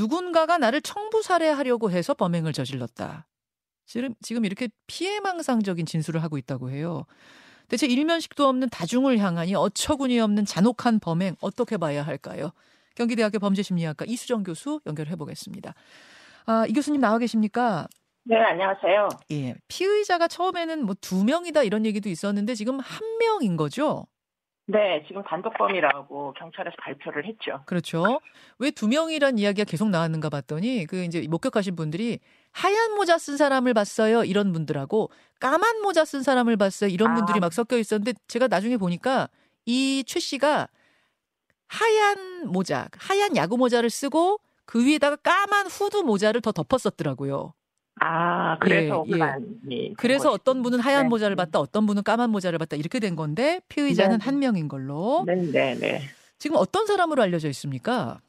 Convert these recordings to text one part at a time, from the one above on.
누군가가 나를 청부 살해하려고 해서 범행을 저질렀다. 지금 지금 이렇게 피해망상적인 진술을 하고 있다고 해요. 대체 일면식도 없는 다중을 향하니 어처구니 없는 잔혹한 범행 어떻게 봐야 할까요? 경기대학교 범죄심리학과 이수정 교수 연결해 보겠습니다. 아, 이 교수님 나와 계십니까? 네, 안녕하세요. 예. 피의자가 처음에는 뭐 두 명이다 이런 얘기도 있었는데 지금 한 명인 거죠? 네, 지금 단독범이라고 경찰에서 발표를 했죠. 그렇죠. 왜 두 명이란 이야기가 계속 나왔는가 봤더니 그 이제 목격하신 분들이 하얀 모자 쓴 사람을 봤어요. 이런 분들하고 까만 모자 쓴 사람을 봤어요. 이런 분들이 아. 막 섞여 있었는데 제가 나중에 보니까 이 최 씨가 하얀 모자, 하얀 야구 모자를 쓰고 그 위에다가 까만 후드 모자를 더 덮었었더라고요. 아, 그래서 예, 예. 그래서. 어떤 분은 하얀 네. 모자를 봤다, 어떤 분은 까만 모자를 봤다 이렇게 된 건데 피의자는 네. 한 명인 걸로. 네, 네, 네. 지금 어떤 사람으로 알려져 있습니까?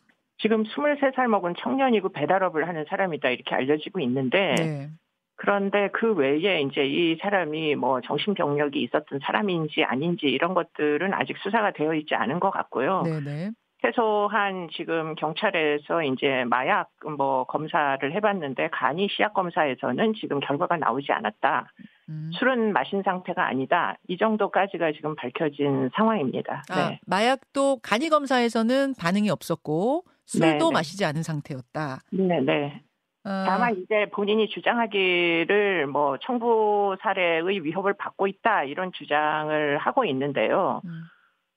지금 23살 먹은 청년이고 배달업을 하는 사람이다 이렇게 알려지고 있는데 네. 그런데 그 외에 이제 이 사람이 뭐 정신 병력이 있었던 사람인지 아닌지 이런 것들은 아직 수사가 되어 있지 않은 것 같고요. 네네. 최소한 지금 경찰에서 이제 마약 뭐 검사를 해봤는데 간이 시약 검사에서는 지금 결과가 나오지 않았다. 음. 술은 마신 상태가 아니다. 이 정도까지가 지금 밝혀진 상황입니다. 아, 네. 마약도 간이 검사에서는 반응이 없었고 술도 네, 네. 마시지 않은 상태였다. 네, 네. 아, 다만 이제 본인이 주장하기를 뭐 청부 살해의 위협을 받고 있다 이런 주장을 하고 있는데요. 음,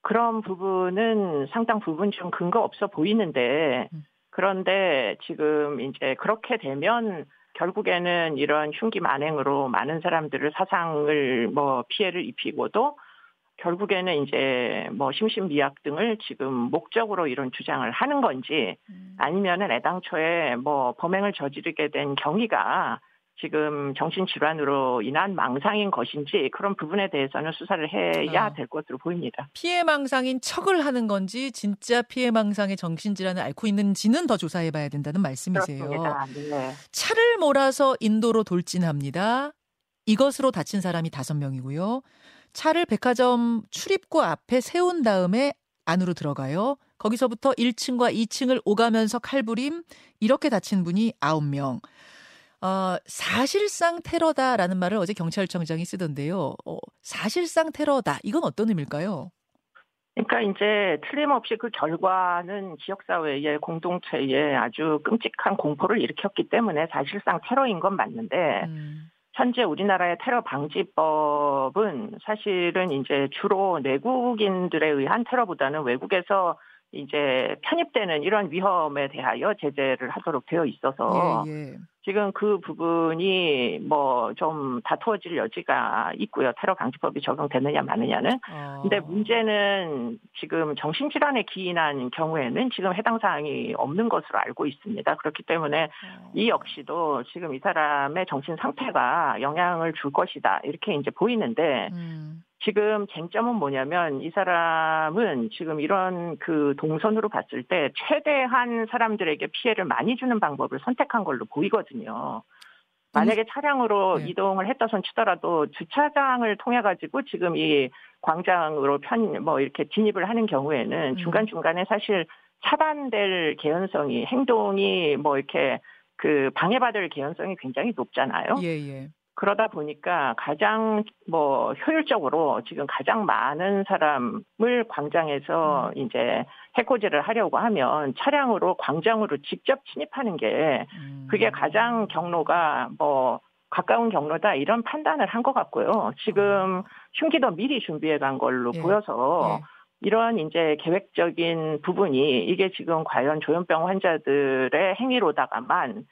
그런 부분은 상당 부분 좀 근거 없어 보이는데 음. 그런데 지금 이제 그렇게 되면 결국에는 이런 흉기 만행으로 많은 사람들을 사상을 뭐 피해를 입히고도 결국에는 이제 뭐 심신미약 등을 지금 목적으로 이런 주장을 하는 건지 음. 아니면은 애당초에 뭐 범행을 저지르게 된 경위가 지금 정신질환으로 인한 망상인 것인지 그런 부분에 대해서는 수사를 해야 아. 될 것으로 보입니다. 피해망상인 척을 하는 건지 진짜 피해망상의 정신질환을 앓고 있는지는 더 조사해봐야 된다는 말씀이세요. 그렇습니다. 네. 차를 몰아서 인도로 돌진합니다. 이것으로 다친 사람이 다섯 명이고요. 차를 백화점 출입구 앞에 세운 다음에 안으로 들어가요. 거기서부터 1층과 2층을 오가면서 칼부림 이렇게 다친 분이 아홉 명. 어, 사실상 테러다라는 말을 어제 경찰청장이 쓰던데요. 어, 사실상 테러다. 이건 어떤 의미일까요? 그러니까 이제 틀림없이 그 결과는 지역사회의 공동체에 아주 끔찍한 공포를 일으켰기 때문에 사실상 테러인 건 맞는데 음, 현재 우리나라의 테러 방지법은 사실은 이제 주로 내국인들에 의한 테러보다는 외국에서 이제 편입되는 이런 위험에 대하여 제재를 하도록 되어 있어서 예, 예. 지금 그 부분이 뭐 좀 다투어질 여지가 있고요. 테러 방지법이 적용되느냐 마느냐는. 어, 근데 문제는 지금 정신질환에 기인한 경우에는 지금 해당 사항이 없는 것으로 알고 있습니다. 그렇기 때문에 어, 이 역시도 지금 이 사람의 정신 상태가 영향을 줄 것이다. 이렇게 이제 보이는데 음, 지금 쟁점은 뭐냐면 이 사람은 지금 이런 그 동선으로 봤을 때 최대한 사람들에게 피해를 많이 주는 방법을 선택한 걸로 보이거든요. 만약에 차량으로 네. 이동을 했다 손 치더라도 주차장을 통해 가지고 지금 이 광장으로 편 뭐 이렇게 진입을 하는 경우에는 음. 중간 중간에 사실 차단될 개연성이 행동이 뭐 이렇게 그 방해받을 개연성이 굉장히 높잖아요. 예, 예. 그러다 보니까 가장 뭐 효율적으로 지금 가장 많은 사람을 광장에서 이제 해코지를 하려고 하면 차량으로 광장으로 직접 침입하는 게 음. 그게 가장 경로가 뭐 가까운 경로다 이런 판단을 한 것 같고요. 지금 흉기도 미리 준비해 간 걸로 예. 보여서 예. 이런 이제 계획적인 부분이 이게 지금 과연 조현병 환자들의 행위로다가만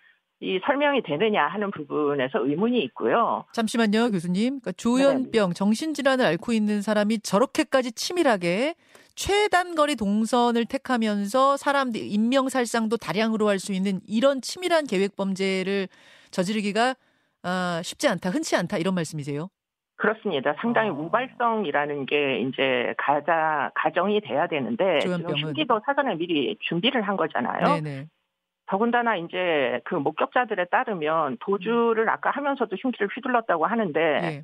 이 설명이 되느냐 하는 부분에서 의문이 있고요. 잠시만요, 교수님. 그러니까 조현병, 정신질환을 앓고 있는 사람이 저렇게까지 치밀하게 최단거리 동선을 택하면서 사람들 인명살상도 다량으로 할 수 있는 이런 치밀한 계획 범죄를 저지르기가 아, 쉽지 않다, 흔치 않다 이런 말씀이세요? 그렇습니다. 상당히 어. 우발성이라는 게 이제 가자 가정이 돼야 되는데 지금 조현병은. 흉기도 사전에 미리 준비를 한 거잖아요. 네네. 더군다나 이제 그 목격자들에 따르면 도주를 아까 하면서도 흉기를 휘둘렀다고 하는데 예.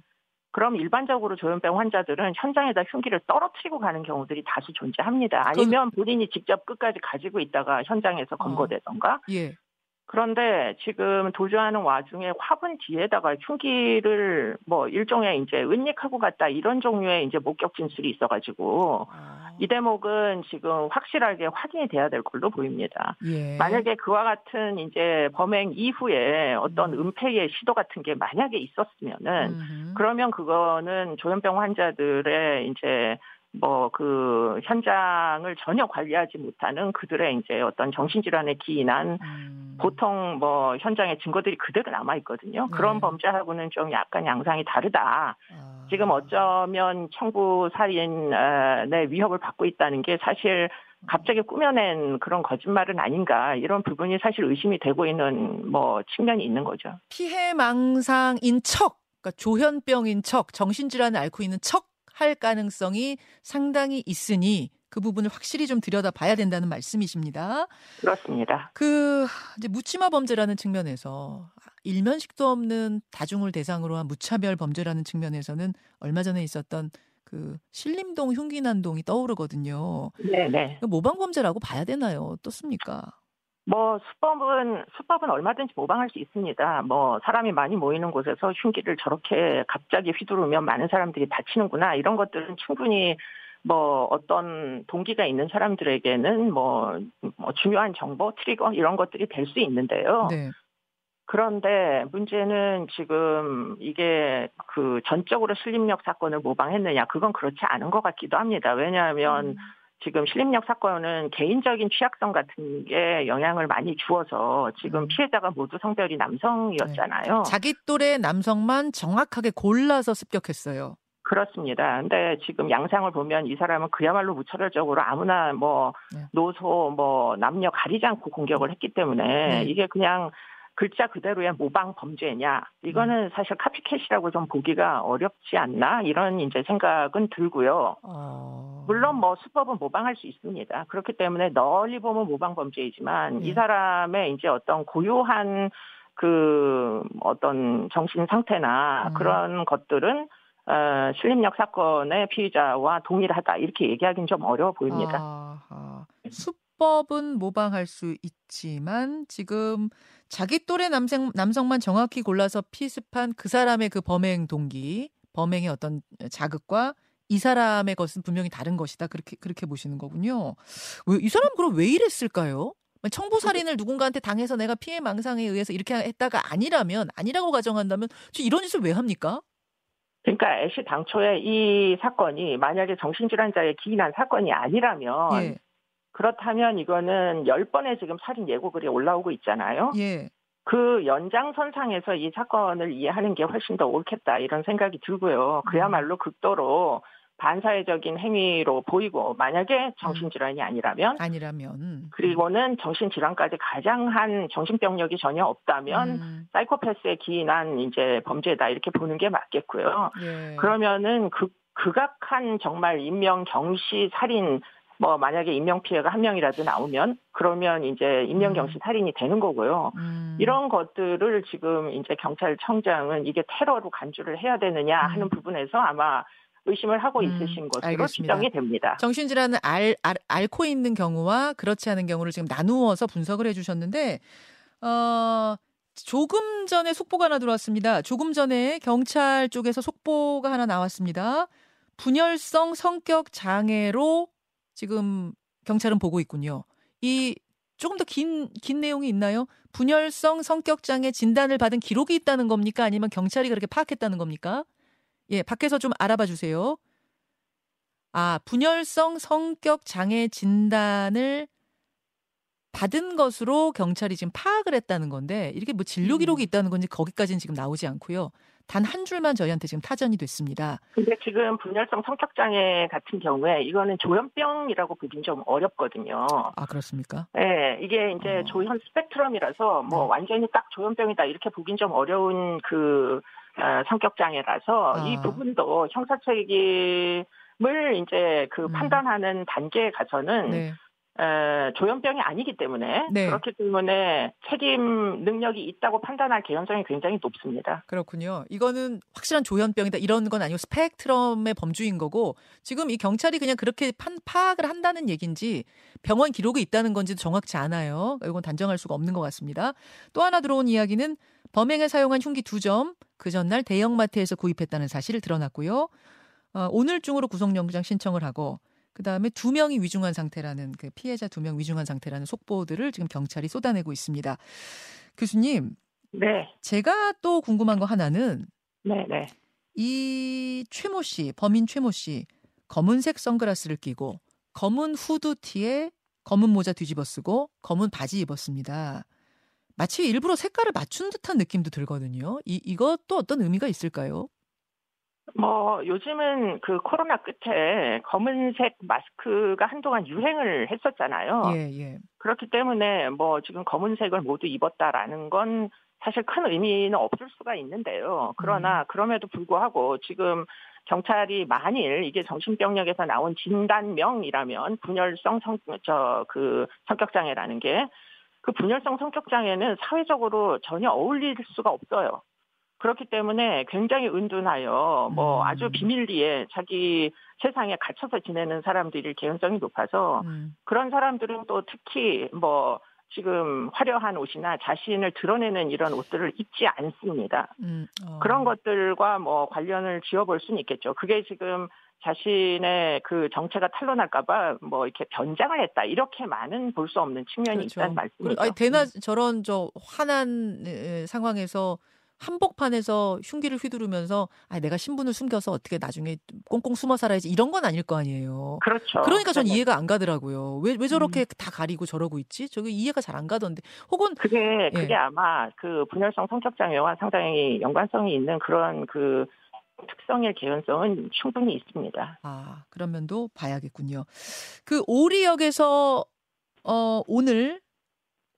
그럼 일반적으로 조현병 환자들은 현장에다 흉기를 떨어뜨리고 가는 경우들이 다수 존재합니다. 아니면 본인이 직접 끝까지 가지고 있다가 현장에서 검거되던가. 어. 예. 그런데 지금 도주하는 와중에 화분 뒤에다가 흉기를 뭐 일종의 이제 은닉하고 갔다 이런 종류의 이제 목격 진술이 있어가지고 아. 이 대목은 지금 확실하게 확인이 돼야 될 걸로 보입니다. 예. 만약에 그와 같은 이제 범행 이후에 어떤 음. 은폐의 시도 같은 게 만약에 있었으면은 음. 그러면 그거는 조현병 환자들의 이제 뭐 그 현장을 전혀 관리하지 못하는 그들의 이제 어떤 정신질환에 기인한 음. 보통 뭐 현장의 증거들이 그대로 남아 있거든요. 네. 그런 범죄하고는 좀 약간 양상이 다르다. 아. 지금 어쩌면 청부 살인의 위협을 받고 있다는 게 사실 갑자기 꾸며낸 그런 거짓말은 아닌가 이런 부분이 사실 의심이 되고 있는 뭐 측면이 있는 거죠. 피해망상인 척, 그러니까 조현병인 척, 정신질환을 앓고 있는 척 할 가능성이 상당히 있으니 그 부분을 확실히 좀 들여다 봐야 된다는 말씀이십니다. 그렇습니다. 그 이제 묻지마 범죄라는 측면에서 일면식도 없는 다중을 대상으로 한 무차별 범죄라는 측면에서는 얼마 전에 있었던 그 신림동 흉기난동이 떠오르거든요. 네네. 모방 범죄라고 봐야 되나요? 어떻습니까? 뭐 수법은 수법은 얼마든지 모방할 수 있습니다. 뭐 사람이 많이 모이는 곳에서 흉기를 저렇게 갑자기 휘두르면 많은 사람들이 다치는구나 이런 것들은 충분히 뭐 어떤 동기가 있는 사람들에게는 뭐, 뭐 중요한 정보 트리거 이런 것들이 될 수 있는데요. 네. 그런데 문제는 지금 이게 그 전적으로 슬림력 사건을 모방했느냐 그건 그렇지 않은 것 같기도 합니다. 왜냐하면 음. 지금 실림력 사건은 개인적인 취약성 같은 게 영향을 많이 주어서 지금 음. 피해자가 모두 성별이 남성이었잖아요. 네. 자기 또래 남성만 정확하게 골라서 습격했어요. 그렇습니다. 근데 지금 양상을 보면 이 사람은 그야말로 무차별적으로 아무나 뭐 네. 노소 뭐 남녀 가리지 않고 공격을 했기 때문에 네. 이게 그냥 글자 그대로의 모방 범죄냐 이거는 음. 사실 카피캣이라고 좀 보기가 어렵지 않나 이런 이제 생각은 들고요. 어... 물론 뭐 수법은 모방할 수 있습니다. 그렇기 때문에 널리 보면 모방 범죄이지만 예. 이 사람의 이제 어떤 고요한 그 어떤 정신 상태나 음. 그런 것들은 어, 신림력 사건의 피의자와 동일하다 이렇게 얘기하기는 좀 어려워 보입니다. 아, 수법은 모방할 수 있지만 지금 자기 또래 남성, 남성만 정확히 골라서 피습한 그 사람의 그 범행 동기, 범행의 어떤 자극과 이 사람의 것은 분명히 다른 것이다. 그렇게 그렇게 보시는 거군요. 왜, 이 사람 그럼 왜 이랬을까요? 청부 살인을 누군가한테 당해서 내가 피해 망상에 의해서 이렇게 했다가 아니라면 아니라고 가정한다면 이런 짓을 왜 합니까? 그러니까 애시 당초에 이 사건이 만약에 정신질환자의 기인한 사건이 아니라면 예. 그렇다면 이거는 10번의 지금 살인 예고글이 올라오고 있잖아요. 예. 그 연장선상에서 이 사건을 이해하는 게 훨씬 더 옳겠다 이런 생각이 들고요. 그야말로 극도로 반사회적인 행위로 보이고 만약에 정신질환이 아니라면 아니라면 그리고는 정신질환까지 가장한 정신병력이 전혀 없다면 음. 사이코패스에 기인한 이제 범죄다 이렇게 보는 게 맞겠고요. 예. 그러면은 극 극악한 정말 인명 경시 살인 뭐 만약에 인명 피해가 한 명이라도 나오면 그러면 이제 인명 경시 음. 살인이 되는 거고요. 음. 이런 것들을 지금 이제 경찰청장은 이게 테러로 간주를 해야 되느냐 하는 음. 부분에서 아마 의심을 하고 음, 있으신 음, 것으로 알겠습니다. 추정이 됩니다. 정신질환을 알, 알, 앓고 있는 경우와 그렇지 않은 경우를 지금 나누어서 분석을 해주셨는데 어, 조금 전에 속보가 하나 들어왔습니다. 조금 전에 경찰 쪽에서 속보가 하나 나왔습니다. 분열성 성격 장애로 지금 경찰은 보고 있군요. 이 조금 더 긴, 긴 내용이 있나요? 분열성 성격 장애 진단을 받은 기록이 있다는 겁니까? 아니면 경찰이 그렇게 파악했다는 겁니까? 예, 밖에서 좀 알아봐 주세요. 아, 분열성 성격 장애 진단을 받은 것으로 경찰이 지금 파악을 했다는 건데 이렇게 뭐 진료 기록이 음. 있다는 건지 거기까지는 지금 나오지 않고요. 단 한 줄만 저희한테 지금 타전이 됐습니다. 근데 지금 분열성 성격 장애 같은 경우에 이거는 조현병이라고 보긴 좀 어렵거든요. 아 그렇습니까? 네, 이게 이제 어. 조현 스펙트럼이라서 뭐 네. 완전히 딱 조현병이다 이렇게 보긴 좀 어려운 그 어, 성격 장애라서 아. 이 부분도 형사 책임을 이제 그 음. 판단하는 단계에 가서는. 네. 에, 조현병이 아니기 때문에 네. 그렇기 때문에 책임 능력이 있다고 판단할 개연성이 굉장히 높습니다. 그렇군요. 이거는 확실한 조현병이다 이런 건 아니고 스펙트럼의 범주인 거고 지금 이 경찰이 그냥 그렇게 판, 파악을 한다는 얘기인지 병원 기록이 있다는 건지도 정확치 않아요. 이건 단정할 수가 없는 것 같습니다. 또 하나 들어온 이야기는 범행에 사용한 흉기 두 점 그 전날 대형마트에서 구입했다는 사실을 드러났고요. 어, 오늘 중으로 구속영장 신청을 하고 그 다음에 두 명이 위중한 상태라는 그 피해자 두 명 위중한 상태라는 속보들을 지금 경찰이 쏟아내고 있습니다. 교수님, 네, 제가 또 궁금한 거 하나는 네, 네. 이 최모 씨, 범인 최모 씨, 검은색 선글라스를 끼고 검은 후드티에 검은 모자 뒤집어 쓰고 검은 바지 입었습니다. 마치 일부러 색깔을 맞춘 듯한 느낌도 들거든요. 이 이것도 어떤 의미가 있을까요? 뭐 요즘은 그 코로나 끝에 검은색 마스크가 한동안 유행을 했었잖아요. 예, 예. 그렇기 때문에 뭐 지금 검은색을 모두 입었다라는 건 사실 큰 의미는 없을 수가 있는데요. 그러나 그럼에도 불구하고 지금 경찰이 만일 이게 정신병력에서 나온 진단명이라면 분열성 성, 저, 그 성격 장애라는 게 그 분열성 성격 장애는 사회적으로 전혀 어울릴 수가 없어요. 그렇기 때문에 굉장히 은둔하여 뭐 음. 아주 비밀리에 자기 세상에 갇혀서 지내는 사람들이 개연성이 높아서 음, 그런 사람들은 또 특히 뭐 지금 화려한 옷이나 자신을 드러내는 이런 옷들을 입지 않습니다. 음, 어. 그런 것들과 뭐 관련을 지어볼 수는 있겠죠. 그게 지금 자신의 그 정체가 탄로날까봐 뭐 이렇게 변장을 했다 이렇게만은 볼 수 없는 측면이 그렇죠. 있다는 말씀이죠. 아니, 대나 저런 저 화난 에, 상황에서 한복판에서 흉기를 휘두르면서 아 내가 신분을 숨겨서 어떻게 나중에 꽁꽁 숨어 살아야지 이런 건 아닐 거 아니에요. 그렇죠. 그러니까 전 네. 이해가 안 가더라고요. 왜, 왜 저렇게 다 가리고 저러고 있지? 저게 이해가 잘 안 가던데. 혹은 그게 예. 그게 아마 그 분열성 성격 장애와 상당히 연관성이 있는 그런 그 특성의 개연성은 충분히 있습니다. 아 그런 면도 봐야겠군요. 그 오리역에서 어 오늘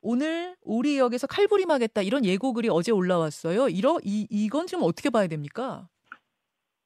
오늘 오리역에서 칼부림하겠다 이런 예고글이 어제 올라왔어요. 이러 이 이건 지금 어떻게 봐야 됩니까?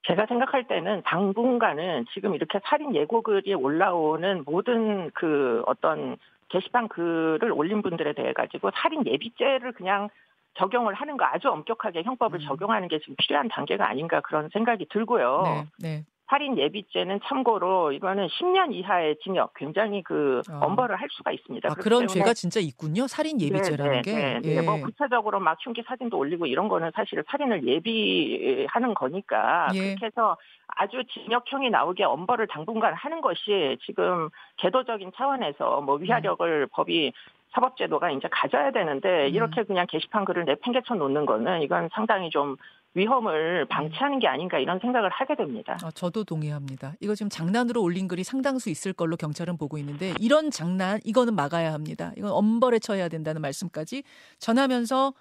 제가 생각할 때는 당분간은 지금 이렇게 살인 예고글이 올라오는 모든 그 어떤 게시판 글을 올린 분들에 대해 가지고 살인 예비죄를 그냥 적용을 하는 거 아주 엄격하게 형법을 음. 적용하는 게 지금 필요한 단계가 아닌가 그런 생각이 들고요. 네, 네. 살인 예비죄는 참고로 이거는 10년 이하의 징역 굉장히 그 어. 엄벌을 할 수가 있습니다. 아 그런 죄가 진짜 있군요. 살인 예비죄라는 네, 게. 네, 네. 예. 뭐 구체적으로 막 흉기 사진도 올리고 이런 거는 사실 살인을 예비하는 거니까 예. 그렇게 해서 아주 징역형이 나오게 엄벌을 당분간 하는 것이 지금 제도적인 차원에서 뭐 위하력을 법이 사법제도가 이제 가져야 되는데 음. 이렇게 그냥 게시판 글을 내팽개쳐 놓는 거는 이건 상당히 좀 위험을 방치하는 게 아닌가 이런 생각을 하게 됩니다. 아, 저도 동의합니다. 이거 지금 장난으로 올린 글이 상당수 있을 걸로 경찰은 보고 있는데 이런 장난 이거는 막아야 합니다. 이건 엄벌에 처해야 된다는 말씀까지 전하면서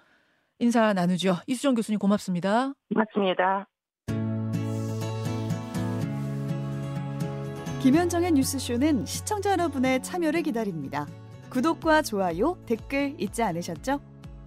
인사 나누죠. 이수정 교수님 고맙습니다. 맞습니다. 김현정의 뉴스쇼는 시청자 여러분의 참여를 기다립니다. 구독과 좋아요, 댓글 잊지 않으셨죠?